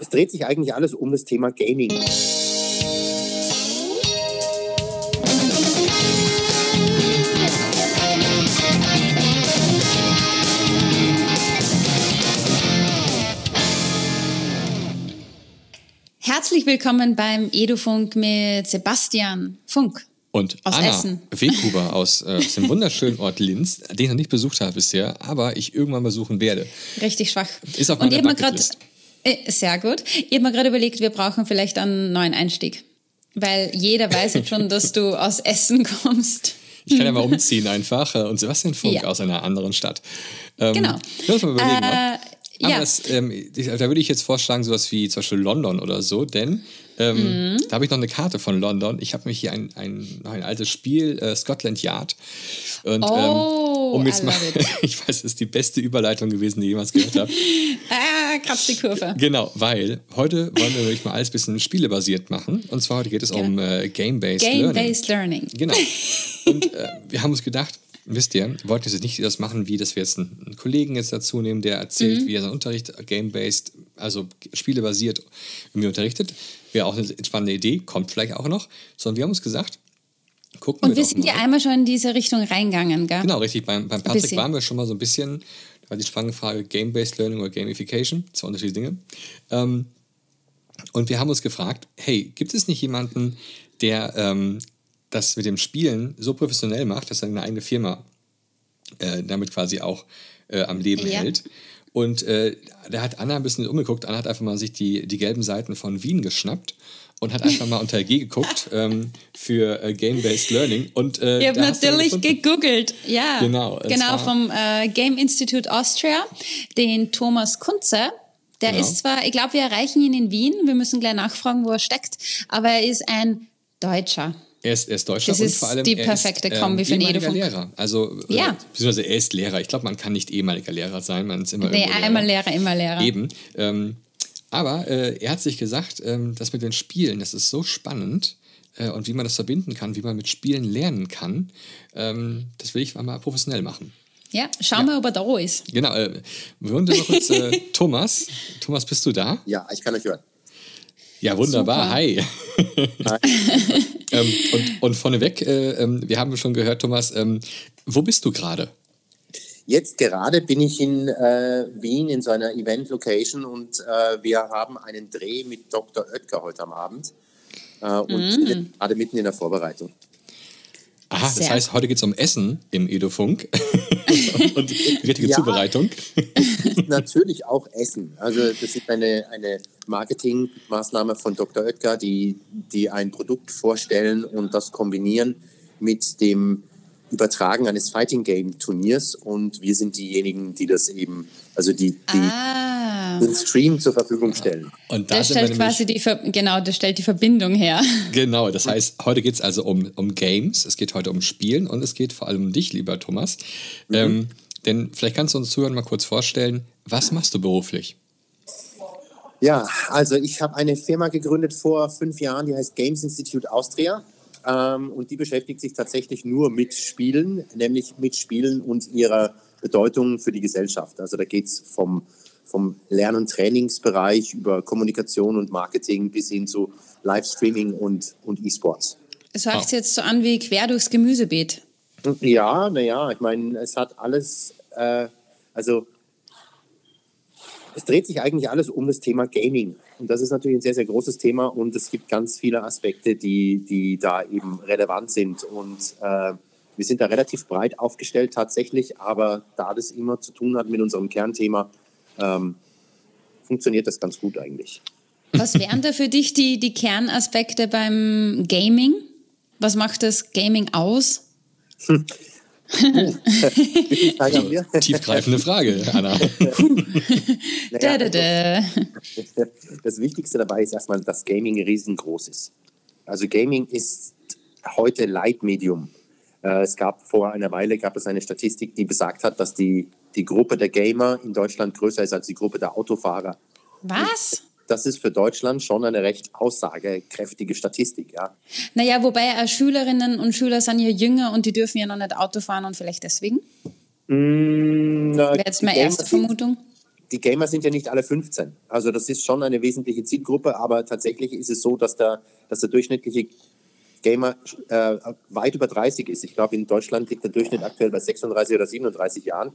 Es dreht sich eigentlich alles um das Thema Gaming. Herzlich willkommen beim Edufunk mit Sebastian Funk. Und aus Anna Essen. Weghuber aus, äh, aus dem wunderschönen Ort Linz, den ich noch nicht besucht habe bisher, aber ich irgendwann besuchen werde. Richtig schwach. Ist auf Und meiner ich habe mir gerade, sehr gut, ich habe mir gerade überlegt, wir brauchen vielleicht einen neuen Einstieg. Weil jeder weiß jetzt schon, dass du aus Essen kommst. Ich kann ja mal umziehen einfach äh, und Sebastian Funk Ja. aus einer anderen Stadt. Ähm, Genau. Lass mal überlegen. ne? Äh, Aber ja. das, ähm, da würde ich jetzt vorschlagen, sowas wie zum Beispiel London oder so, denn ähm, Mhm. da habe ich noch eine Karte von London. Ich habe nämlich hier ein, ein, ein altes Spiel, äh, Scotland Yard. Und, Oh, ähm, um jetzt mal, ich weiß, es ist die beste Überleitung gewesen, die ich jemals gehört habe. Ah, kratz die Kurve. Genau, weil heute wollen wir nämlich mal alles ein bisschen spielebasiert machen. Und zwar heute geht es um äh, Game-Based Learning. Game-Based Learning. Genau. Und äh, wir haben uns gedacht, wisst ihr, wir wollten jetzt nicht das machen, wie dass wir jetzt einen, Kollegen jetzt dazu nehmen, der erzählt, Mhm. wie er seinen Unterricht game-based, also spielebasiert irgendwie unterrichtet. Wäre auch eine spannende Idee, kommt vielleicht auch noch. Sondern wir haben uns gesagt, gucken Und wir wir sind ja mal. einmal schon in diese Richtung reingegangen, gell? Genau, richtig. Beim, beim Patrick waren wir schon mal so ein bisschen, da war die spannende Frage Game-Based Learning oder Gamification, zwei unterschiedliche Dinge. Ähm, und wir haben uns gefragt, hey, gibt es nicht jemanden, der ähm, das mit dem Spielen so professionell macht, dass er eine eigene Firma äh, damit quasi auch äh, am Leben Ja. hält? Und äh, da hat Anna ein bisschen umgeguckt. Anna hat einfach mal sich die, die gelben Seiten von Wien geschnappt und hat einfach mal unter G geguckt ähm, für äh, Game-Based Learning. Und, äh, Ich habe natürlich gegoogelt, ja. Genau, Genau, vom äh, Game Institute Austria, den Thomas Kunze. Der Genau. ist zwar, ich glaube, wir erreichen ihn in Wien, wir müssen gleich nachfragen, wo er steckt, aber er ist ein Deutscher. Er ist, er ist Deutscher Das und ist vor allem die er perfekte ist, ähm, Kombi für einen ehemaliger. Lehrer. Also, Ja. äh, beziehungsweise er ist Lehrer. Ich glaube, man kann nicht ehemaliger Lehrer sein, man ist immer Nee, einmal Lehrer, immer Lehrer. Eben. Ähm, aber äh, er hat sich gesagt, ähm, das mit den Spielen, das ist so spannend äh, und wie man das verbinden kann, wie man mit Spielen lernen kann, ähm, das will ich mal professionell machen. Ja, schauen wir, ob er da ist. Genau, äh, wir hören noch kurz äh, Thomas. Thomas, bist du da? Ja, ich kann euch hören. Ja, wunderbar. Super. Hi. Hi. ähm, und, und vorneweg, äh, ähm, wir haben schon gehört, Thomas, ähm, wo bist du gerade? Jetzt gerade bin ich in äh, Wien in so einer Event-Location und äh, wir haben einen Dreh mit Dr. Oetker heute am Abend äh, und sind gerade mitten in der Vorbereitung. Aha, das Sehr. heißt, heute geht es um Essen im Edofunk und die richtige Ja. Zubereitung. Natürlich auch Essen. Also das ist eine, eine Marketingmaßnahme von Dr. Oetker, die, die ein Produkt vorstellen und das kombinieren mit dem Übertragen eines Fighting Game Turniers und wir sind diejenigen, die das eben, also die, die Ah, den Stream zur Verfügung stellen. Und da wir stellt quasi die, Ver genau, das stellt die Verbindung her. genau, das heißt, heute geht es also um, um Games, es geht heute um Spielen und es geht vor allem um dich, lieber Thomas. Ähm, denn vielleicht kannst du uns zuhören mal kurz vorstellen, was machst du beruflich? Ja, also ich habe eine Firma gegründet vor fünf Jahren, die heißt Games Institute Austria. Ähm, und die beschäftigt sich tatsächlich nur mit Spielen, nämlich mit Spielen und ihrer Bedeutung für die Gesellschaft. Also da geht es vom, vom Lern- und Trainingsbereich über Kommunikation und Marketing bis hin zu Livestreaming und, und E-Sports. Es hört sich jetzt so an wie quer durchs Gemüsebeet. Ja, naja, ich meine, es hat alles, äh, also es dreht sich eigentlich alles um das Thema Gaming. Und das ist natürlich ein sehr, sehr großes Thema und es gibt ganz viele Aspekte, die, die da eben relevant sind. Und äh, wir sind da relativ breit aufgestellt tatsächlich, aber da das immer zu tun hat mit unserem Kernthema, ähm, funktioniert das ganz gut eigentlich. Was wären da für dich die, die Kernaspekte beim Gaming? Was macht das Gaming aus? Zeit haben wir? Tiefgreifende Frage, Anna. Naja, da, da. Das Wichtigste dabei ist erstmal, dass Gaming riesengroß ist. Also Gaming ist heute Leitmedium. Äh, Es gab vor einer Weile gab es eine Statistik, die besagt hat, dass die, die Gruppe der Gamer in Deutschland größer ist als die Gruppe der Autofahrer. Was? Das ist für Deutschland schon eine recht aussagekräftige Statistik. Ja. Naja, wobei äh, Schülerinnen und Schüler sind ja jünger und die dürfen ja noch nicht Auto fahren und vielleicht deswegen. Mm, na, Wäre jetzt meine erste sind- Vermutung. die Gamer sind ja nicht alle 15. Also das ist schon eine wesentliche Zielgruppe, aber tatsächlich ist es so, dass der, dass der durchschnittliche Gamer äh, weit über 30 ist. Ich glaube, in Deutschland liegt der Durchschnitt aktuell bei 36 oder 37 Jahren.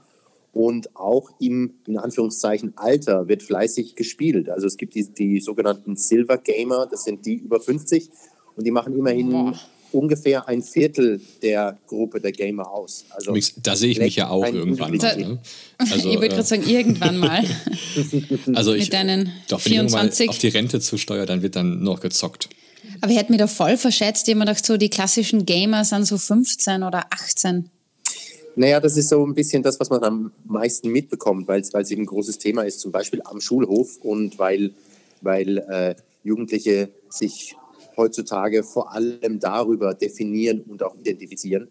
Und auch im, in Anführungszeichen, Alter wird fleißig gespielt. Also es gibt die, die sogenannten Silver Gamer, das sind die über 50 und die machen immerhin Boah. ungefähr ein Viertel der Gruppe der Gamer aus. Also da sehe ich mich ja auch irgendwann mal. Ne? Also, ich würde gerade äh, sagen, irgendwann mal. also ich, Mit deinen doch, wenn 24. ich auf die Rente zusteuere, dann wird dann noch gezockt. Aber ich hätte mich da voll verschätzt. Ich habe mir gedacht, so die klassischen Gamer sind so 15 oder 18. Naja, das ist so ein bisschen das, was man am meisten mitbekommt, weil es eben ein großes Thema ist, zum Beispiel am Schulhof und weil, weil äh, Jugendliche sich heutzutage vor allem darüber definieren und auch identifizieren.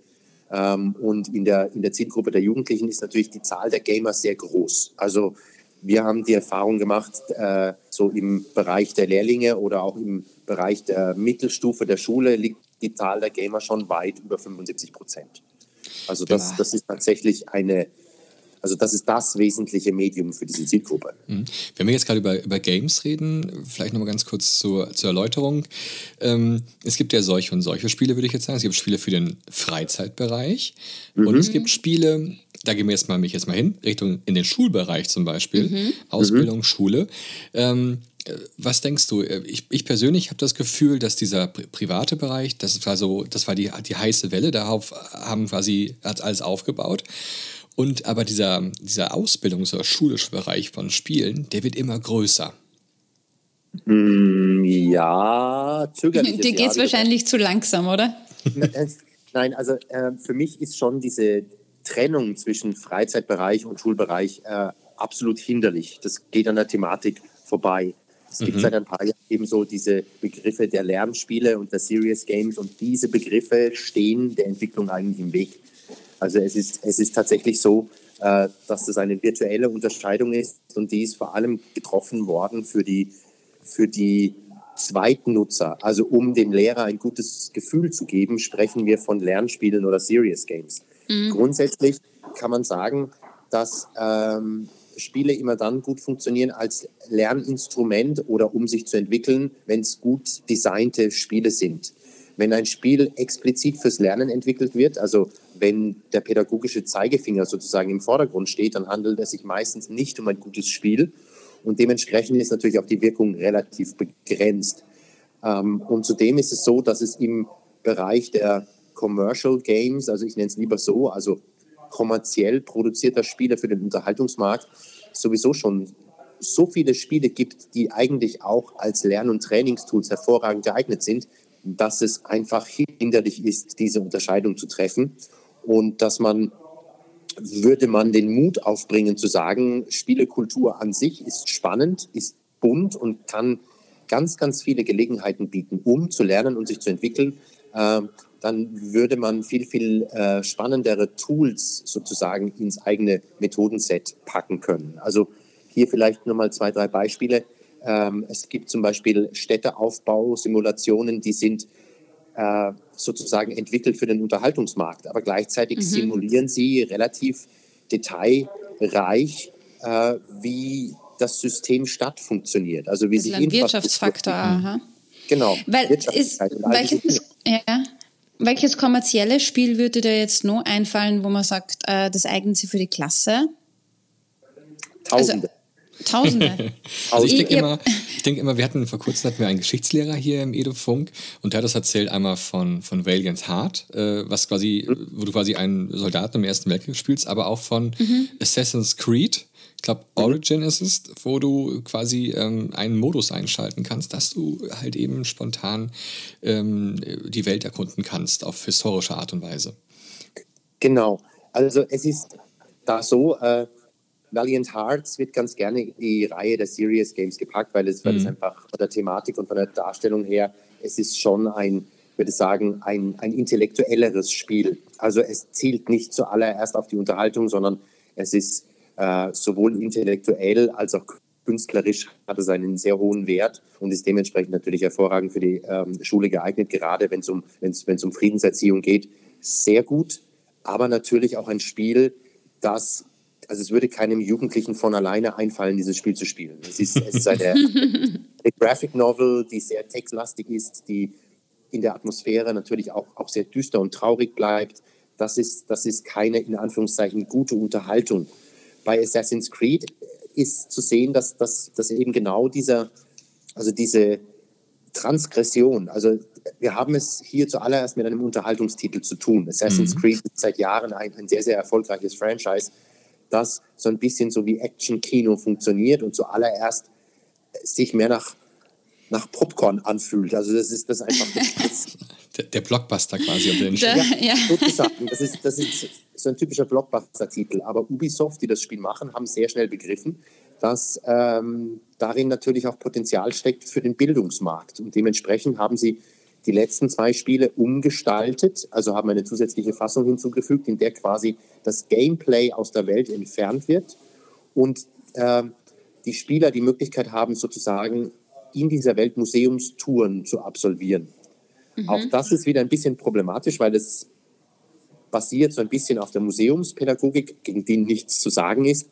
Ähm, und in der, in der Zielgruppe der Jugendlichen ist natürlich die Zahl der Gamer sehr groß. Also wir haben die Erfahrung gemacht, äh, so im Bereich der Lehrlinge oder auch im Bereich der Mittelstufe der Schule liegt die Zahl der Gamer schon weit über 75 Prozent. Also das, das ist tatsächlich eine, also das ist das wesentliche Medium für diese Zielgruppe. Mhm. Wenn wir jetzt gerade über, über Games reden, vielleicht nochmal ganz kurz zur, zur Erläuterung. Ähm, es gibt ja solche und solche Spiele, würde ich jetzt sagen. Es gibt Spiele für den Freizeitbereich mhm. und es gibt Spiele, da gehen wir jetzt mal, mich jetzt mal hin, Richtung in den Schulbereich zum Beispiel, mhm. Ausbildung, mhm. Schule. Ähm, was denkst du? Ich, ich persönlich habe das Gefühl, dass dieser private Bereich, das war so, das war die, die heiße Welle, darauf haben quasi hat alles aufgebaut. Und aber dieser, dieser Ausbildungs- oder schulische Bereich von Spielen, der wird immer größer. Hm, ja, zögerlich. Dir geht es wahrscheinlich zu langsam, oder? Äh, nein, also äh, für mich ist schon diese Trennung zwischen Freizeitbereich und Schulbereich äh, absolut hinderlich. Das geht an der Thematik vorbei. Es gibt mhm. seit ein paar Jahren eben so diese Begriffe der Lernspiele und der Serious Games und diese Begriffe stehen der Entwicklung eigentlich im Weg. Also es ist, es ist tatsächlich so, äh, dass das eine virtuelle Unterscheidung ist und die ist vor allem getroffen worden für die, für die Zweitnutzer. Also um dem Lehrer ein gutes Gefühl zu geben, sprechen wir von Lernspielen oder Serious Games. Mhm. Grundsätzlich kann man sagen, dass ähm, Spiele immer dann gut funktionieren als Lerninstrument oder um sich zu entwickeln, wenn es gut designte Spiele sind. Wenn ein Spiel explizit fürs Lernen entwickelt wird, also wenn der pädagogische Zeigefinger sozusagen im Vordergrund steht, dann handelt es sich meistens nicht um ein gutes Spiel und dementsprechend ist natürlich auch die Wirkung relativ begrenzt. Ähm, und zudem ist es so, dass es im Bereich der Commercial Games, also ich nenne es lieber so, also kommerziell produzierter Spiele für den Unterhaltungsmarkt sowieso schon so viele Spiele gibt, die eigentlich auch als Lern- und Trainingstools hervorragend geeignet sind, dass es einfach hinderlich ist, diese Unterscheidung zu treffen und dass man würde man den Mut aufbringen zu sagen, Spielekultur an sich ist spannend, ist bunt und kann ganz, ganz viele Gelegenheiten bieten, um zu lernen und sich zu entwickeln. Dann würde man viel, viel äh, spannendere Tools sozusagen ins eigene Methodenset packen können. Also hier vielleicht nur mal zwei, drei Beispiele. Ähm, es gibt zum Beispiel Städteaufbau-Simulationen, die sind äh, sozusagen entwickelt für den Unterhaltungsmarkt, aber gleichzeitig mhm. simulieren sie relativ detailreich, äh, wie das System Stadt funktioniert. Also wie das sich ein Wirtschaftsfaktor. Aha. Genau. Weil ist, welches, ja, welches kommerzielle Spiel würde dir jetzt noch einfallen, wo man sagt, äh, das eignet sich für die Klasse? Tausende. Also, Tausende. also ich denke immer, ich denke immer, wir hatten vor kurzem hatten wir einen Geschichtslehrer hier im Edofunk und der hat das erzählt einmal von, von Valiant Heart, äh, was quasi, wo du quasi einen Soldaten im Ersten Weltkrieg spielst, aber auch von mhm. Assassin's Creed ich glaube, Origin ist es, wo du quasi ähm, einen Modus einschalten kannst, dass du halt eben spontan ähm, die Welt erkunden kannst auf historische Art und Weise. Genau. Also es ist da so, äh, Valiant Hearts wird ganz gerne in die Reihe der Serious Games gepackt, weil es, mhm. weil es einfach von der Thematik und von der Darstellung her, es ist schon ein, würde sagen, ein, ein intellektuelleres Spiel. Also es zielt nicht zuallererst auf die Unterhaltung, sondern es ist äh, sowohl intellektuell als auch künstlerisch hat es einen sehr hohen Wert und ist dementsprechend natürlich hervorragend für die ähm, Schule geeignet, gerade wenn es um, wenn's, wenn's um Friedenserziehung geht. Sehr gut, aber natürlich auch ein Spiel, das also es würde keinem Jugendlichen von alleine einfallen, dieses Spiel zu spielen. Es ist, es ist eine, eine Graphic Novel, die sehr textlastig ist, die in der Atmosphäre natürlich auch, auch sehr düster und traurig bleibt. Das ist, das ist keine, in Anführungszeichen, gute Unterhaltung. Bei Assassin's Creed ist zu sehen, dass, dass, dass eben genau dieser, also diese Transgression, also wir haben es hier zuallererst mit einem Unterhaltungstitel zu tun. Assassin's mhm. Creed ist seit Jahren ein, ein sehr, sehr erfolgreiches Franchise, das so ein bisschen so wie Action-Kino funktioniert und zuallererst sich mehr nach, nach Popcorn anfühlt. Also das ist das einfach das, der, der, Blockbuster quasi. Auf den ja, ja. sozusagen. Das ist, das ist so ein typischer Blockbuster-Titel. Aber Ubisoft, die das Spiel machen, haben sehr schnell begriffen, dass ähm, darin natürlich auch Potenzial steckt für den Bildungsmarkt. Und dementsprechend haben sie die letzten zwei Spiele umgestaltet, also haben eine zusätzliche Fassung hinzugefügt, in der quasi das Gameplay aus der Welt entfernt wird und äh, die Spieler die Möglichkeit haben, sozusagen in dieser Welt Museumstouren zu absolvieren. Mhm. Auch das ist wieder ein bisschen problematisch, weil es basiert so ein bisschen auf der Museumspädagogik, gegen die nichts zu sagen ist.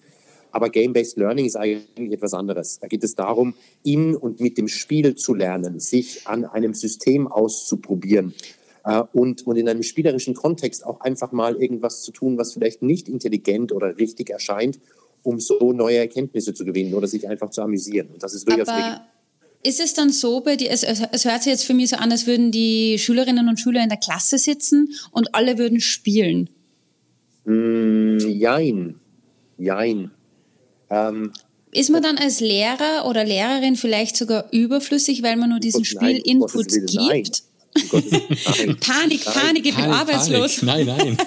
Aber Game-Based Learning ist eigentlich etwas anderes. Da geht es darum, in und mit dem Spiel zu lernen, sich an einem System auszuprobieren äh, und, und in einem spielerischen Kontext auch einfach mal irgendwas zu tun, was vielleicht nicht intelligent oder richtig erscheint, um so neue Erkenntnisse zu gewinnen oder sich einfach zu amüsieren. Und das ist durchaus Aber ist es dann so bei dir, es, es hört sich jetzt für mich so an, als würden die Schülerinnen und Schüler in der Klasse sitzen und alle würden spielen? Mm, jein. Jein. Ähm, ist man dann als Lehrer oder Lehrerin vielleicht sogar überflüssig, weil man nur diesen Spiel-Input gibt? Nein. Panik, Panik, ich bin arbeitslos. Nein, nein.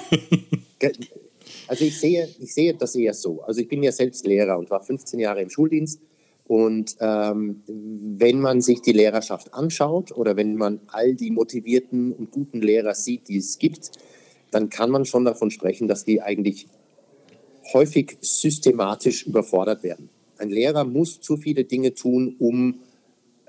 Also ich sehe, ich sehe das eher so. Also ich bin ja selbst Lehrer und war 15 Jahre im Schuldienst. Und ähm, wenn man sich die Lehrerschaft anschaut oder wenn man all die motivierten und guten Lehrer sieht, die es gibt, dann kann man schon davon sprechen, dass die eigentlich häufig systematisch überfordert werden. Ein Lehrer muss zu viele Dinge tun, um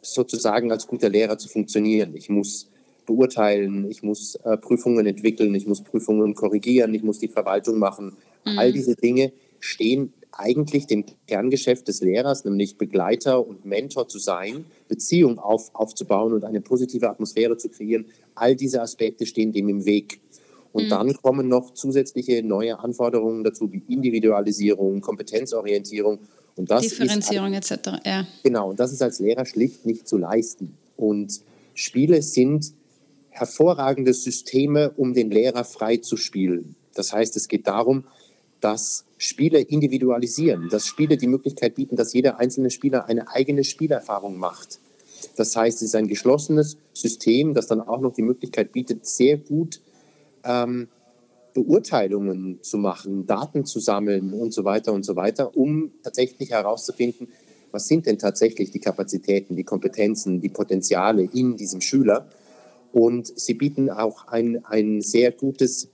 sozusagen als guter Lehrer zu funktionieren. Ich muss beurteilen, ich muss äh, Prüfungen entwickeln, ich muss Prüfungen korrigieren, ich muss die Verwaltung machen. Mhm. All diese Dinge stehen eigentlich dem Kerngeschäft des Lehrers, nämlich Begleiter und Mentor zu sein, Beziehung auf, aufzubauen und eine positive Atmosphäre zu kreieren. All diese Aspekte stehen dem im Weg. Und mhm. dann kommen noch zusätzliche neue Anforderungen dazu, wie Individualisierung, Kompetenzorientierung. Und das Differenzierung ist, etc. Ja. Genau, und das ist als Lehrer schlicht nicht zu leisten. Und Spiele sind hervorragende Systeme, um den Lehrer frei zu spielen. Das heißt, es geht darum, dass Spiele individualisieren, dass Spiele die Möglichkeit bieten, dass jeder einzelne Spieler eine eigene Spielerfahrung macht. Das heißt, es ist ein geschlossenes System, das dann auch noch die Möglichkeit bietet, sehr gut ähm, Beurteilungen zu machen, Daten zu sammeln und so weiter und so weiter, um tatsächlich herauszufinden, was sind denn tatsächlich die Kapazitäten, die Kompetenzen, die Potenziale in diesem Schüler. Und sie bieten auch ein, ein sehr gutes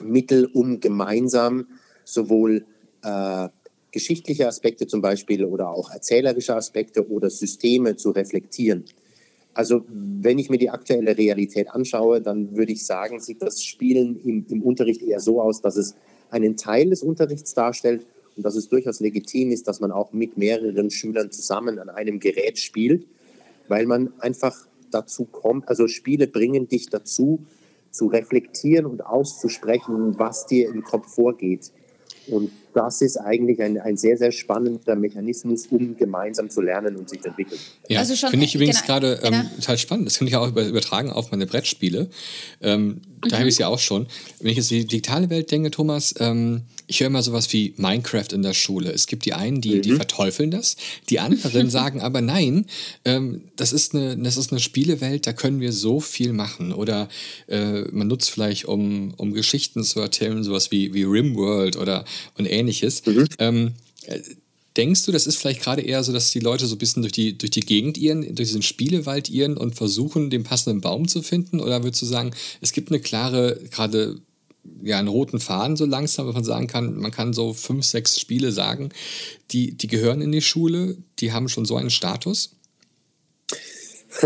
Mittel, um gemeinsam sowohl äh, geschichtliche Aspekte zum Beispiel oder auch erzählerische Aspekte oder Systeme zu reflektieren. Also wenn ich mir die aktuelle Realität anschaue, dann würde ich sagen, sieht das Spielen im, im Unterricht eher so aus, dass es einen Teil des Unterrichts darstellt und dass es durchaus legitim ist, dass man auch mit mehreren Schülern zusammen an einem Gerät spielt, weil man einfach dazu kommt, also Spiele bringen dich dazu, zu reflektieren und auszusprechen, was dir im Kopf vorgeht. Und das ist eigentlich ein, ein sehr, sehr spannender Mechanismus, um gemeinsam zu lernen und sich zu entwickeln. Ja, also finde ich übrigens genau, gerade ähm, ja. total spannend. Das kann ich auch übertragen auf meine Brettspiele. Ähm, da habe ich es ja auch schon. Wenn ich jetzt die digitale Welt denke, Thomas, ähm, ich höre immer sowas wie Minecraft in der Schule. Es gibt die einen, die, mhm. die verteufeln das, die anderen sagen aber nein, ähm, das, ist eine, das ist eine Spielewelt, da können wir so viel machen. Oder äh, man nutzt vielleicht, um, um Geschichten zu erzählen, sowas wie, wie Rimworld oder und ähnliches. Mhm. Ähm, äh, Denkst du, das ist vielleicht gerade eher so, dass die Leute so ein bisschen durch die, durch die Gegend irren, durch diesen Spielewald irren und versuchen, den passenden Baum zu finden? Oder würdest du sagen, es gibt eine klare, gerade ja, einen roten Faden so langsam, dass man sagen kann, man kann so fünf, sechs Spiele sagen, die, die gehören in die Schule, die haben schon so einen Status?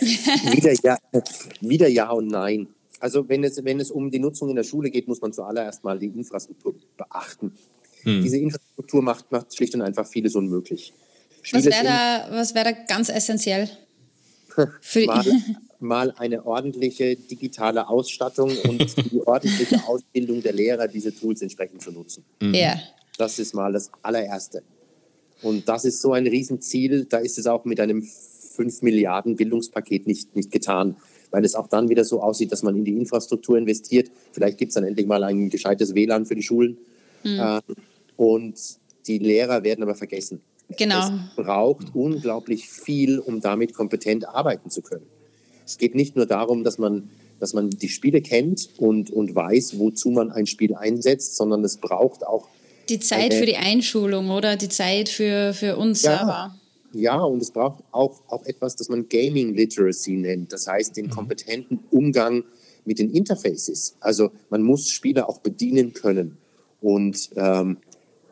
wieder, ja, wieder ja und nein. Also wenn es, wenn es um die Nutzung in der Schule geht, muss man zuallererst mal die Infrastruktur beachten. hm. diese Infrastruktur macht, macht schlicht und einfach vieles unmöglich. Was wäre da, wär da ganz essentiell? mal, mal eine ordentliche digitale Ausstattung und die ordentliche Ausbildung der Lehrer, diese Tools entsprechend zu nutzen. Mhm. Ja. Das ist mal das allererste. Und das ist so ein Riesenziel, da ist es auch mit einem 5 Milliarden Bildungspaket nicht, nicht getan, weil es auch dann wieder so aussieht, dass man in die Infrastruktur investiert. Vielleicht gibt es dann endlich mal ein gescheites WLAN für die Schulen. Mhm. Und die Lehrer werden aber vergessen. Genau. Es braucht unglaublich viel, um damit kompetent arbeiten zu können. Es geht nicht nur darum, dass man, dass man die Spiele kennt und, und weiß, wozu man ein Spiel einsetzt, sondern es braucht auch die Zeit für die Einschulung oder die Zeit für, für uns ja, selber. Ja, und es braucht auch, auch etwas, das man Gaming Literacy nennt. Das heißt, den mhm. kompetenten Umgang mit den Interfaces. Also man muss Spiele auch bedienen können. Und ähm,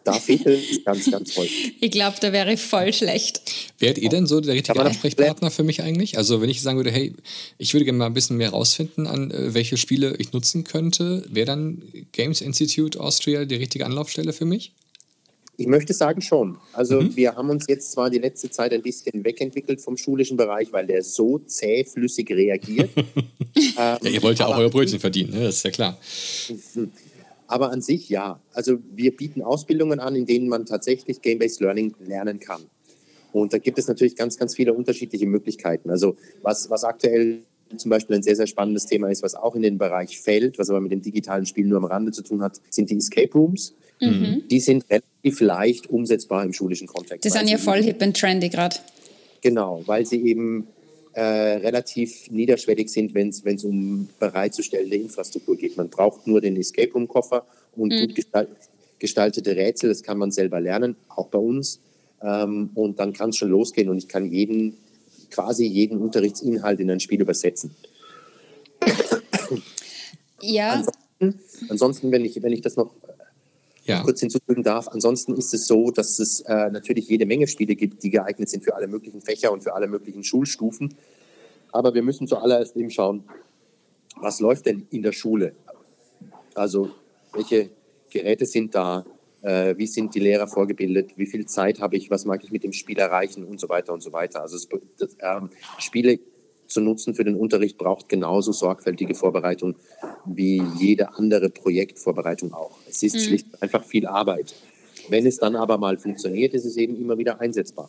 da fehlt es ganz, ganz häufig. Ich glaube, da wäre ich voll schlecht. Wärt ihr denn so der richtige Ansprechpartner für mich eigentlich? Also wenn ich sagen würde, hey, ich würde gerne mal ein bisschen mehr rausfinden, an äh, welche Spiele ich nutzen könnte, wäre dann Games Institute Austria die richtige Anlaufstelle für mich? Ich möchte sagen schon. Also mhm. wir haben uns jetzt zwar die letzte Zeit ein bisschen wegentwickelt vom schulischen Bereich, weil der so zähflüssig reagiert. ähm, ja, ihr wollt ja auch euer Brötchen verdienen, ne? das ist ja klar. Aber an sich ja. Also wir bieten Ausbildungen an, in denen man tatsächlich Game-Based Learning lernen kann. Und da gibt es natürlich ganz, ganz viele unterschiedliche Möglichkeiten. Also was, was aktuell zum Beispiel ein sehr, sehr spannendes Thema ist, was auch in den Bereich fällt, was aber mit dem digitalen Spiel nur am Rande zu tun hat, sind die Escape Rooms. Mhm. Die sind relativ leicht umsetzbar im schulischen Kontext. Die sind ja voll hip und trendy gerade. Genau, weil sie eben äh, relativ niederschwellig sind, wenn es um bereitzustellende Infrastruktur geht. Man braucht nur den Escape Room Koffer und mhm. gut gestalt, gestaltete Rätsel, das kann man selber lernen, auch bei uns. Ähm, und dann kann es schon losgehen und ich kann jeden, quasi jeden Unterrichtsinhalt in ein Spiel übersetzen. Ja. Ansonsten, ansonsten wenn, ich, wenn ich das noch ja. kurz hinzufügen darf. Ansonsten ist es so, dass es äh, natürlich jede Menge Spiele gibt, die geeignet sind für alle möglichen Fächer und für alle möglichen Schulstufen. Aber wir müssen zuallererst eben schauen, was läuft denn in der Schule? Also welche Geräte sind da? Äh, wie sind die Lehrer vorgebildet? Wie viel Zeit habe ich? Was mag ich mit dem Spiel erreichen? Und so weiter und so weiter. Also es, das, ähm, Spiele zu nutzen für den Unterricht braucht genauso sorgfältige Vorbereitung wie jede andere Projektvorbereitung auch. Es ist mhm. schlicht einfach viel Arbeit. Wenn es dann aber mal funktioniert, ist es eben immer wieder einsetzbar.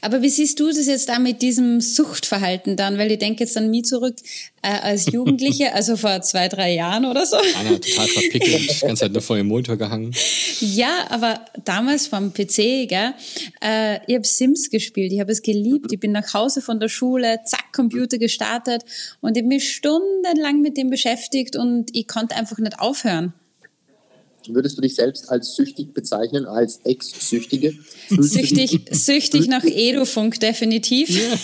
Aber wie siehst du das jetzt da mit diesem Suchtverhalten dann? Weil ich denke jetzt an mich zurück äh, als Jugendliche, also vor zwei, drei Jahren oder so. Anna total verpickelt, die ganze Zeit nur vor dem Monitor gehangen. Ja, aber damals vom PC, gell, äh, ich habe Sims gespielt, ich habe es geliebt. Ich bin nach Hause von der Schule, zack, Computer gestartet und ich habe mich stundenlang mit dem beschäftigt und ich konnte einfach nicht aufhören. Würdest du dich selbst als süchtig bezeichnen, als Ex-Süchtige? Süchtig, süchtig nach Edufunk, definitiv. Ja.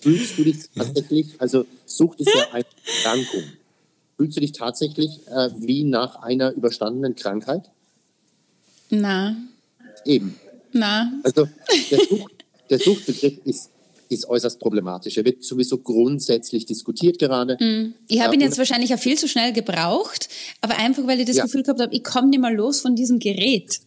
Fühlst du dich tatsächlich, also Sucht ist ja eine Erkrankung. Fühlst du dich tatsächlich äh, wie nach einer überstandenen Krankheit? Na. Eben. Na. Also der, Sucht, der Suchtbegriff ist ist äußerst problematisch. Er wird sowieso grundsätzlich diskutiert gerade. Mm. Ich habe ihn jetzt wahrscheinlich auch viel zu schnell gebraucht, aber einfach, weil ich das ja. Gefühl gehabt habe, ich komme nicht mal los von diesem Gerät.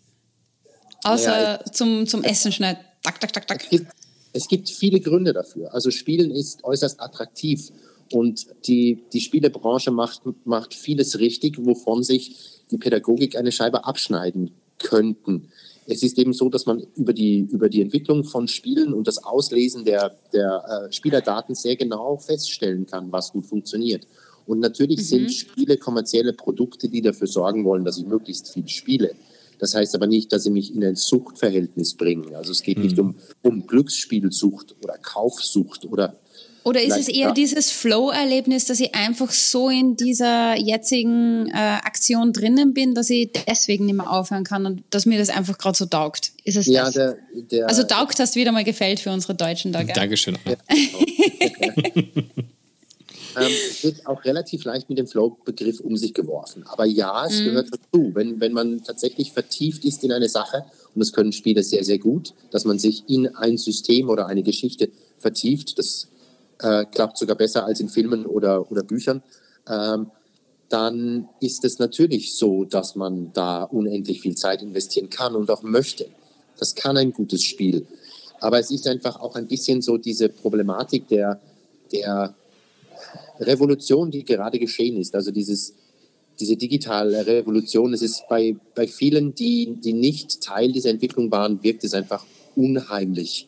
Außer naja, zum, zum Essen schnell. Tak, tak, tak, tak. Es gibt, es gibt viele Gründe dafür. Also Spielen ist äußerst attraktiv und die, die Spielebranche macht, macht vieles richtig, wovon sich die Pädagogik eine Scheibe abschneiden könnten es ist eben so, dass man über die, über die Entwicklung von Spielen und das Auslesen der, der äh, Spielerdaten sehr genau feststellen kann, was gut funktioniert. Und natürlich mhm. sind Spiele kommerzielle Produkte, die dafür sorgen wollen, dass ich möglichst viel spiele. Das heißt aber nicht, dass sie mich in ein Suchtverhältnis bringen. Also es geht mhm. nicht um, um Glücksspielsucht oder Kaufsucht oder oder ist es eher dieses Flow-Erlebnis, dass ich einfach so in dieser jetzigen äh, Aktion drinnen bin, dass ich deswegen nicht mehr aufhören kann und dass mir das einfach gerade so taugt? Ist es ja, das? Der, der, also taugt hast wieder mal gefällt für unsere Deutschen da, gell? Dankeschön. Ja. ähm, wird auch relativ leicht mit dem Flow-Begriff um sich geworfen. Aber ja, es mhm. gehört dazu. Wenn, wenn man tatsächlich vertieft ist in eine Sache, und das können Spiele sehr, sehr gut, dass man sich in ein System oder eine Geschichte vertieft, das äh, klappt sogar besser als in Filmen oder, oder Büchern, ähm, dann ist es natürlich so, dass man da unendlich viel Zeit investieren kann und auch möchte. Das kann ein gutes Spiel. Aber es ist einfach auch ein bisschen so diese Problematik der, der Revolution, die gerade geschehen ist. Also dieses, diese digitale Revolution. Es ist bei, bei vielen, die, die nicht Teil dieser Entwicklung waren, wirkt es einfach unheimlich,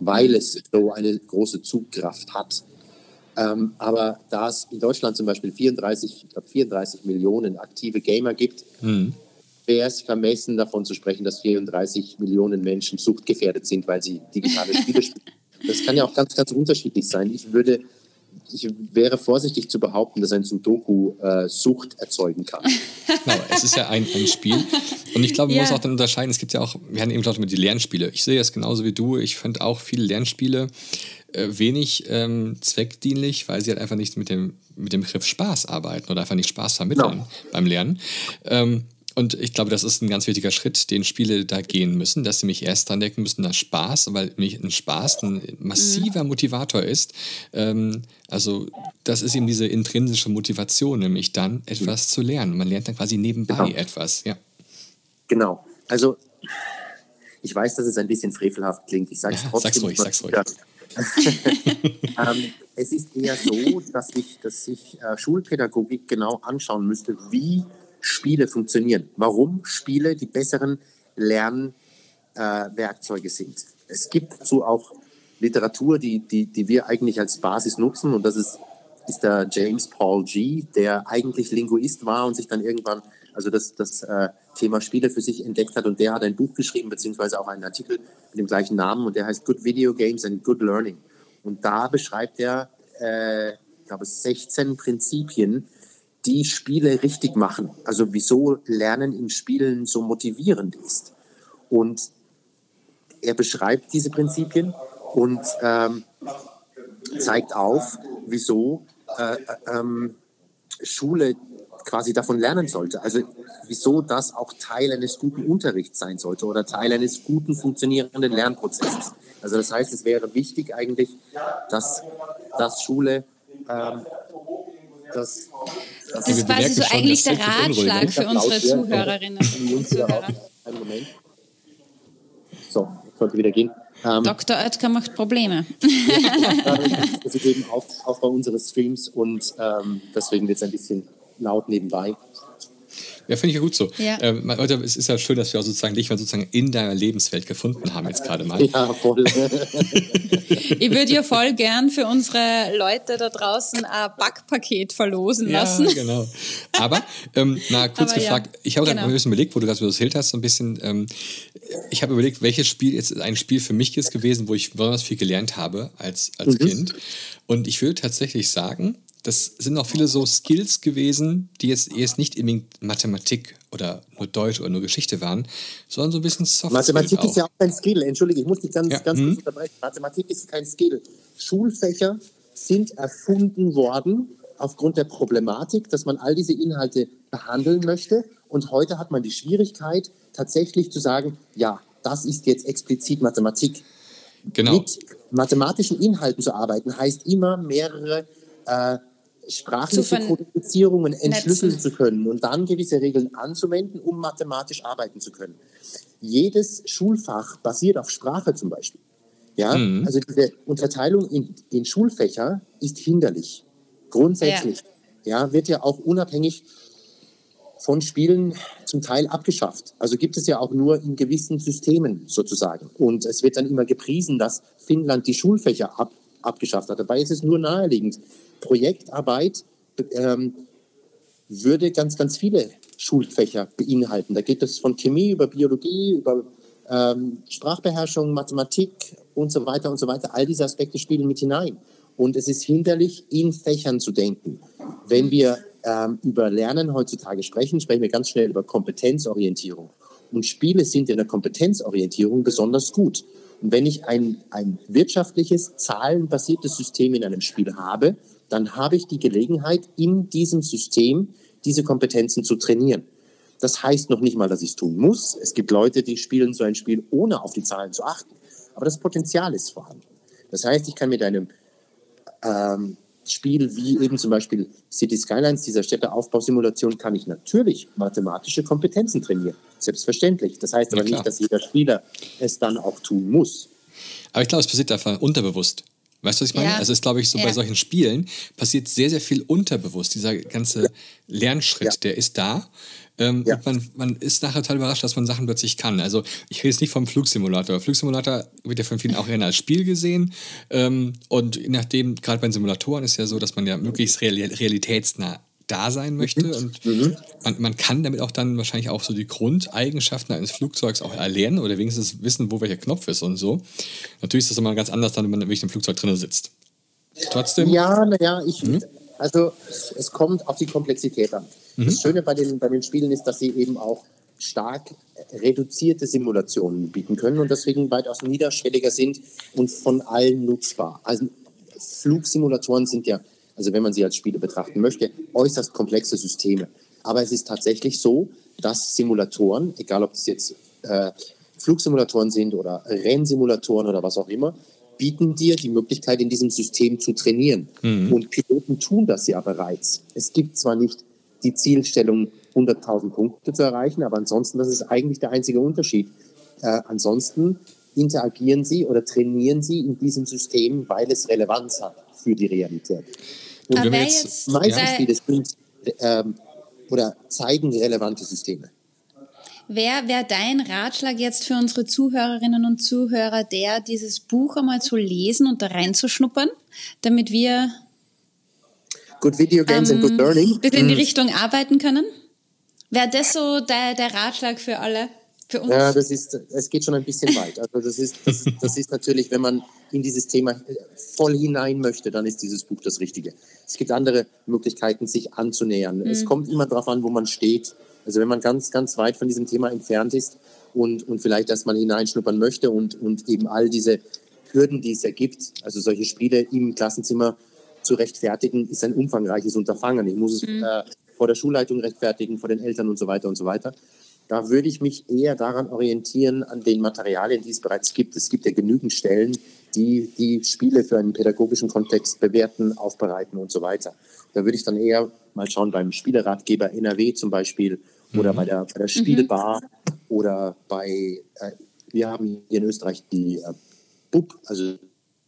weil es so eine große Zugkraft hat. Ähm, aber da es in Deutschland zum Beispiel 34, ich glaube 34 Millionen aktive Gamer gibt, mhm. wäre es vermessen davon zu sprechen, dass 34 Millionen Menschen suchtgefährdet sind, weil sie digitale Spiele spielen. Das kann ja auch ganz, ganz unterschiedlich sein. Ich würde ich wäre vorsichtig zu behaupten, dass ein Sudoku äh, Sucht erzeugen kann. Genau, es ist ja ein, ein Spiel. Und ich glaube, man ja. muss auch dann unterscheiden, es gibt ja auch, wir hatten eben schon mit die Lernspiele. Ich sehe es genauso wie du. Ich finde auch viele Lernspiele äh, wenig ähm, zweckdienlich, weil sie halt einfach nicht mit dem, mit dem Begriff Spaß arbeiten oder einfach nicht Spaß vermitteln no. Genau. beim Lernen. Ähm, und ich glaube, das ist ein ganz wichtiger Schritt, den Spiele da gehen müssen, dass sie mich erst dran denken müssen, dass Spaß, weil mich ein Spaß ein massiver mhm. Motivator ist. Ähm, also das ist eben diese intrinsische Motivation, nämlich dann etwas zu lernen. Man lernt dann quasi nebenbei genau. etwas, ja. Genau. Also ich weiß, dass es ein bisschen frevelhaft klingt. Ich sage es ja, trotzdem. Sag's ruhig, sag's ruhig. ähm, es ist eher so, dass ich, dass ich äh, Schulpädagogik genau anschauen müsste, wie Spiele funktionieren. Warum Spiele die besseren Lernwerkzeuge äh, sind. Es gibt dazu auch Literatur, die, die, die wir eigentlich als Basis nutzen und das ist, ist der James Paul G., der eigentlich Linguist war und sich dann irgendwann also das, das äh, Thema Spiele für sich entdeckt hat und der hat ein Buch geschrieben, beziehungsweise auch einen Artikel mit dem gleichen Namen und der heißt Good Video Games and Good Learning. Und da beschreibt er, äh, ich glaube, 16 Prinzipien, die Spiele richtig machen. Also wieso Lernen in Spielen so motivierend ist. Und er beschreibt diese Prinzipien und ähm, zeigt auf, wieso äh, äh ähm, Schule quasi davon lernen sollte. Also wieso das auch Teil eines guten Unterrichts sein sollte oder Teil eines guten funktionierenden Lernprozesses. Also das heißt, es wäre wichtig eigentlich, dass, dass Schule ähm, das, das, das ist quasi so eigentlich der Ratschlag für unsere Zuhörerinnen und Zuhörer. Moment. So, sollte wieder gehen. Ähm, Dr. Oetker macht Probleme. das ist eben bei unseren Streams und ähm, deswegen wird es ein bisschen laut nebenbei. Ja, finde ich ja gut so. Ja. Ähm, es ist ja schön, dass wir auch sozusagen dich mal sozusagen in deiner Lebenswelt gefunden haben jetzt gerade mal. Ja, voll. ich würde ja voll gern für unsere Leute da draußen ein Backpaket verlosen lassen. Ja, genau. Aber, ähm, na, kurz Aber gefragt, ja, ich habe genau. gerade ein bisschen überlegt, wo du gerade so erzählt hast, so ein bisschen, ähm, ich habe überlegt, welches Spiel jetzt ein Spiel für mich ist gewesen, wo ich besonders viel gelernt habe als, als mhm. Kind. Und ich würde tatsächlich sagen, das sind auch viele so Skills gewesen, die jetzt, jetzt nicht unbedingt Mathematik oder nur Deutsch oder nur Geschichte waren, sondern so ein bisschen Soft Mathematik ist ja auch kein Skill. Entschuldige, ich muss dich ganz, ja. ganz hm. kurz unterbrechen. Mathematik ist kein Skill. Schulfächer sind erfunden worden aufgrund der Problematik, dass man all diese Inhalte behandeln möchte. Und heute hat man die Schwierigkeit, tatsächlich zu sagen, ja, das ist jetzt explizit Mathematik. Genau. Mit mathematischen Inhalten zu arbeiten, heißt immer mehrere äh, sprachliche Kodifizierungen entschlüsseln zu können und dann gewisse Regeln anzuwenden, um mathematisch arbeiten zu können. Jedes Schulfach basiert auf Sprache zum Beispiel. Ja, mhm. also diese Unterteilung in, in Schulfächer ist hinderlich. Grundsätzlich. Ja. ja, wird ja auch unabhängig von Spielen zum Teil abgeschafft. Also gibt es ja auch nur in gewissen Systemen sozusagen. Und es wird dann immer gepriesen, dass Finnland die Schulfächer ab, abgeschafft hat. Dabei ist es nur naheliegend, Projektarbeit ähm, würde ganz, ganz viele Schulfächer beinhalten. Da geht es von Chemie über Biologie, über ähm, Sprachbeherrschung, Mathematik und so weiter und so weiter. All diese Aspekte spielen mit hinein. Und es ist hinderlich, in Fächern zu denken. Wenn wir ähm, über Lernen heutzutage sprechen, sprechen wir ganz schnell über Kompetenzorientierung. Und Spiele sind in der Kompetenzorientierung besonders gut. Und wenn ich ein, ein wirtschaftliches, zahlenbasiertes System in einem Spiel habe, dann habe ich die Gelegenheit, in diesem System diese Kompetenzen zu trainieren. Das heißt noch nicht mal, dass ich es tun muss. Es gibt Leute, die spielen so ein Spiel, ohne auf die Zahlen zu achten. Aber das Potenzial ist vorhanden. Das heißt, ich kann mit einem ähm, Spiel wie eben zum Beispiel City Skylines, dieser Städteaufbausimulation, kann ich natürlich mathematische Kompetenzen trainieren. Selbstverständlich. Das heißt aber nicht, dass jeder Spieler es dann auch tun muss. Aber ich glaube, es passiert einfach unterbewusst. Weißt du, was ich meine? Ja. Also, es ist, glaube ich, so ja. bei solchen Spielen passiert sehr, sehr viel unterbewusst. Dieser ganze Lernschritt, ja. der ist da. Ähm, ja. Und man, man ist nachher total überrascht, dass man Sachen plötzlich kann. Also ich rede jetzt nicht vom Flugsimulator. Flugsimulator wird ja von vielen auch eher als Spiel gesehen. Ähm, und je nachdem, gerade bei den Simulatoren ist ja so, dass man ja möglichst realitätsnah da sein möchte. Mhm. Und mhm. man, man kann damit auch dann wahrscheinlich auch so die Grundeigenschaften eines Flugzeugs auch erlernen oder wenigstens wissen, wo welcher Knopf ist und so. Natürlich ist das immer ganz anders, dann, wenn man wirklich im Flugzeug drin sitzt. Trotzdem. Ja, naja, ich. Mhm. Also es kommt auf die Komplexität an. Mhm. Das Schöne bei den, bei den Spielen ist, dass sie eben auch stark reduzierte Simulationen bieten können und deswegen weitaus niederschwelliger sind und von allen nutzbar. Also Flugsimulatoren sind ja, also wenn man sie als Spiele betrachten möchte, äußerst komplexe Systeme. Aber es ist tatsächlich so, dass Simulatoren, egal ob es jetzt äh, Flugsimulatoren sind oder Rennsimulatoren oder was auch immer, bieten dir die Möglichkeit, in diesem System zu trainieren. Mhm. Und Piloten tun das ja bereits. Es gibt zwar nicht die Zielstellung, 100.000 Punkte zu erreichen. Aber ansonsten, das ist eigentlich der einzige Unterschied. Äh, ansonsten interagieren sie oder trainieren sie in diesem System, weil es Relevanz hat für die Realität. Und Aber jetzt, meiste ja. Spiele sind ähm, oder zeigen relevante Systeme. Wer wäre dein Ratschlag jetzt für unsere Zuhörerinnen und Zuhörer, der dieses Buch einmal zu lesen und da reinzuschnuppern, damit wir Good Video Games ähm, and Good Learning. Bitte in die hm. Richtung arbeiten können? Wäre das so der, der Ratschlag für alle? Für uns? Ja, das ist, es geht schon ein bisschen weit. Also das ist, das, das ist natürlich, wenn man in dieses Thema voll hinein möchte, dann ist dieses Buch das Richtige. Es gibt andere Möglichkeiten, sich anzunähern. Mhm. Es kommt immer darauf an, wo man steht. Also wenn man ganz, ganz weit von diesem Thema entfernt ist und, und vielleicht erstmal hineinschnuppern möchte und, und eben all diese Hürden, die es ergibt, also solche Spiele im Klassenzimmer zu rechtfertigen, ist ein umfangreiches Unterfangen. Ich muss es mhm. äh, vor der Schulleitung rechtfertigen, vor den Eltern und so weiter und so weiter. Da würde ich mich eher daran orientieren, an den Materialien, die es bereits gibt. Es gibt ja genügend Stellen, die die Spiele für einen pädagogischen Kontext bewerten, aufbereiten und so weiter. Da würde ich dann eher mal schauen beim Spieleratgeber NRW zum Beispiel oder mhm. bei, der, bei der Spielbar mhm. oder bei, äh, wir haben hier in Österreich die äh, BUP, also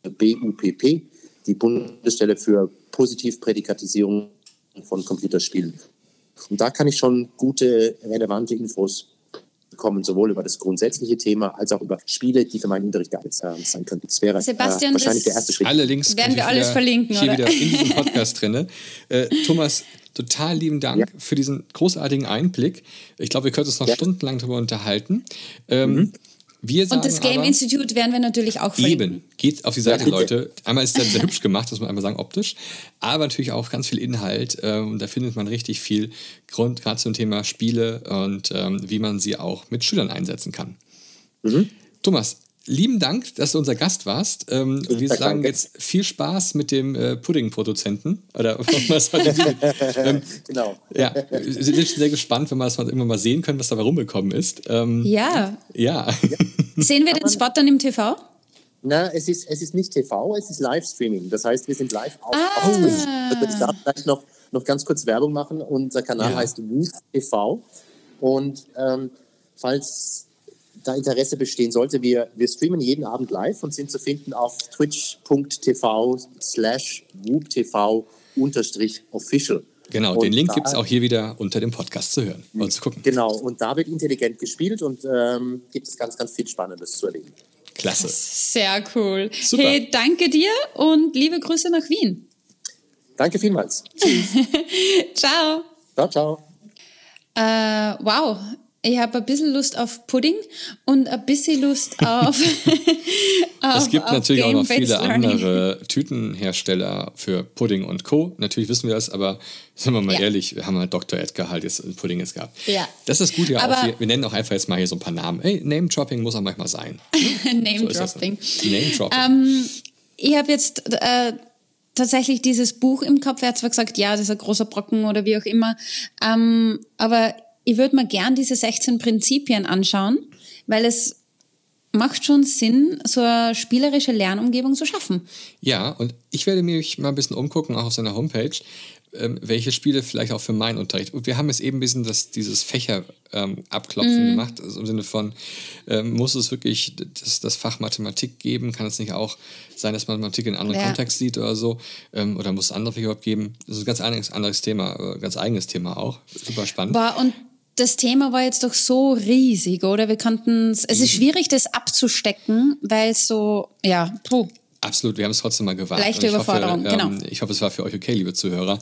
BUPP, die Bundesstelle für Positivprädikatisierung von Computerspielen. Und da kann ich schon gute, relevante Infos bekommen, sowohl über das grundsätzliche Thema als auch über Spiele, die für meinen Unterricht geeignet sein könnten. Das wäre Sebastian, äh, wahrscheinlich der erste Schritt. Alle Links werden wir alles verlinken, hier oder? wieder in diesem Podcast drin. Äh, Thomas, total lieben Dank ja. für diesen großartigen Einblick. Ich glaube, wir können uns noch ja. stundenlang darüber unterhalten. Ähm, mhm. Wir sagen und das Game aber, Institute werden wir natürlich auch verlinken. Eben, geht auf die Seite, ja, Leute. Einmal ist es sehr hübsch gemacht, das muss man einmal sagen, optisch, aber natürlich auch ganz viel Inhalt. Ähm, da findet man richtig viel Grund, gerade zum Thema Spiele und ähm, wie man sie auch mit Schülern einsetzen kann. Mhm. Thomas, lieben Dank, dass du unser Gast warst. Ähm, wir sagen danke. jetzt viel Spaß mit dem äh, Pudding-Produzenten. Oder was ähm, Genau. Ja, wir sind sehr gespannt, wenn wir das mal irgendwann mal sehen können, was dabei rumgekommen ist. Ähm, ja. Ja. Sehen wir den Spot dann im TV? Na, es ist, es ist nicht TV, es ist Livestreaming. Das heißt, wir sind live auf, ah. auf. Also ich darf vielleicht noch, noch ganz kurz Werbung machen. Unser Kanal ja. heißt Woof TV. Und ähm, falls da Interesse bestehen sollte, wir, wir streamen jeden Abend live und sind zu finden auf twitch.tv slash whooptv unterstrich official. Genau, und den Link gibt es auch hier wieder unter dem Podcast zu hören und zu gucken. Genau, und da wird intelligent gespielt und ähm, gibt es ganz, ganz viel Spannendes zu erleben. Klasse. Sehr cool. Super. Hey, danke dir und liebe Grüße nach Wien. Danke vielmals. ciao. Ciao, ciao. Äh, wow, ich habe ein bisschen Lust auf Pudding und ein bisschen Lust auf. auf es gibt auf natürlich auch noch viele Learning. andere Tütenhersteller für Pudding und Co. Natürlich wissen wir das, aber sind wir mal ja. ehrlich, wir haben halt Dr. Edgar halt jetzt Pudding jetzt gehabt. Ja. Das ist gut ja aber auch. Wir, wir, nennen auch einfach jetzt mal hier so ein paar Namen. Hey, Name-Dropping muss auch manchmal sein. Name-Dropping. So Name-Dropping. Ähm, ich habe jetzt. Äh, tatsächlich dieses Buch im Kopf. Er hat zwar gesagt, ja, das ist ein großer Brocken oder wie auch immer. Ähm, aber ich würde mir gern diese 16 Prinzipien anschauen, weil es macht schon Sinn, so eine spielerische Lernumgebung zu schaffen. Ja, und ich werde mich mal ein bisschen umgucken, auch auf seiner Homepage, ähm, welche Spiele vielleicht auch für meinen Unterricht. Und wir haben jetzt eben ein bisschen das, dieses Fächer ähm, abklopfen mm. gemacht, also im Sinne von, ähm, muss es wirklich das, das, Fach Mathematik geben? Kann es nicht auch sein, dass Mathematik in einem anderen ja. Kontext sieht oder so? Ähm, oder muss es andere Fächer überhaupt geben? Das ist ein ganz anderes, anderes Thema, äh, ganz eigenes Thema auch. Super spannend. Boah, und das Thema war jetzt doch so riesig, oder? Wir konnten es ist schwierig, das abzustecken, weil es so, ja, puh. Absolut, wir haben es trotzdem mal gewagt. Leichte Überforderung, hoffe, genau. Ähm, ich hoffe, es war für euch okay, liebe Zuhörer.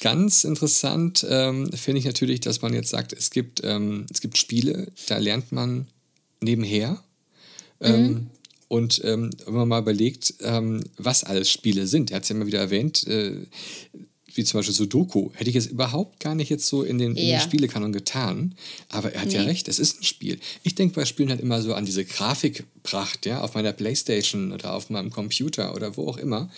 Ganz interessant ähm, finde ich natürlich, dass man jetzt sagt, es gibt, ähm, es gibt Spiele, da lernt man nebenher. Ähm, mhm. Und ähm, wenn man mal überlegt, ähm, was alles Spiele sind, er hat es ja immer wieder erwähnt, äh, wie zum Beispiel Sudoku, hätte ich es überhaupt gar nicht jetzt so in den, in den Spielekanon getan. Aber er hat nee. ja recht, es ist ein Spiel. Ich denke bei Spielen halt immer so an diese Grafikpracht, ja, auf meiner Playstation oder auf meinem Computer oder wo auch immer.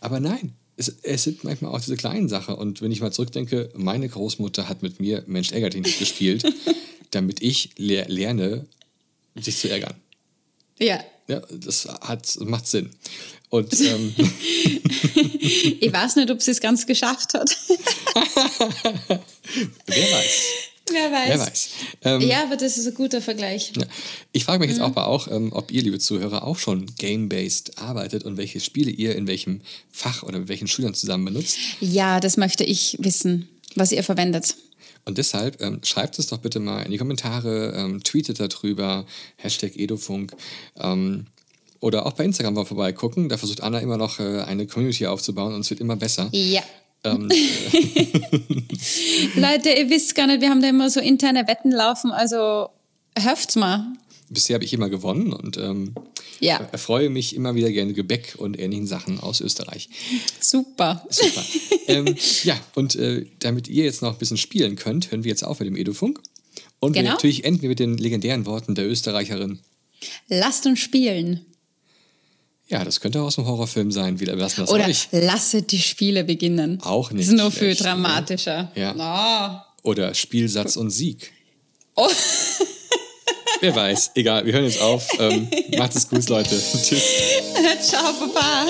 Aber nein, es, es sind manchmal auch diese kleinen Sachen. Und wenn ich mal zurückdenke, meine Großmutter hat mit mir Mensch ärgert dich nicht gespielt, damit ich le lerne, sich zu ärgern. Ja. Ja, das hat, macht Sinn. Und, ähm, ich weiß nicht, ob sie es ganz geschafft hat. Wer weiß. Wer weiß. Wer weiß. Ähm, ja, aber das ist ein guter Vergleich. Ja. Ich frage mich jetzt mhm. auch, auch ähm, ob ihr, liebe Zuhörer, auch schon game-based arbeitet und welche Spiele ihr in welchem Fach oder mit welchen Schülern zusammen benutzt. Ja, das möchte ich wissen, was ihr verwendet. Und deshalb ähm, schreibt es doch bitte mal in die Kommentare, ähm, tweetet darüber, Hashtag Edofunk. Ähm, oder auch bei Instagram mal vorbeigucken. Da versucht Anna immer noch äh, eine Community aufzubauen und es wird immer besser. Ja. Ähm, Leute, ihr wisst gar nicht, wir haben da immer so interne Wetten laufen, also hört's mal. Bisher habe ich immer gewonnen und ähm, ja. erfreue mich immer wieder gerne Gebäck und ähnlichen Sachen aus Österreich. Super. Super. ähm, ja, und äh, damit ihr jetzt noch ein bisschen spielen könnt, hören wir jetzt auf mit dem Edufunk. Und genau. wir natürlich enden wir mit den legendären Worten der Österreicherin. Lasst uns spielen. Ja, das könnte auch aus einem Horrorfilm sein. Wie lassen das Oder euch? lasse die Spiele beginnen. Auch nicht. Das ist nur viel dramatischer. Ja. Oh. Oder Spielsatz und Sieg. Oh. Wer weiß. Egal, wir hören jetzt auf. Ähm, macht es gut, Leute. Tschüss. Ciao, Papa.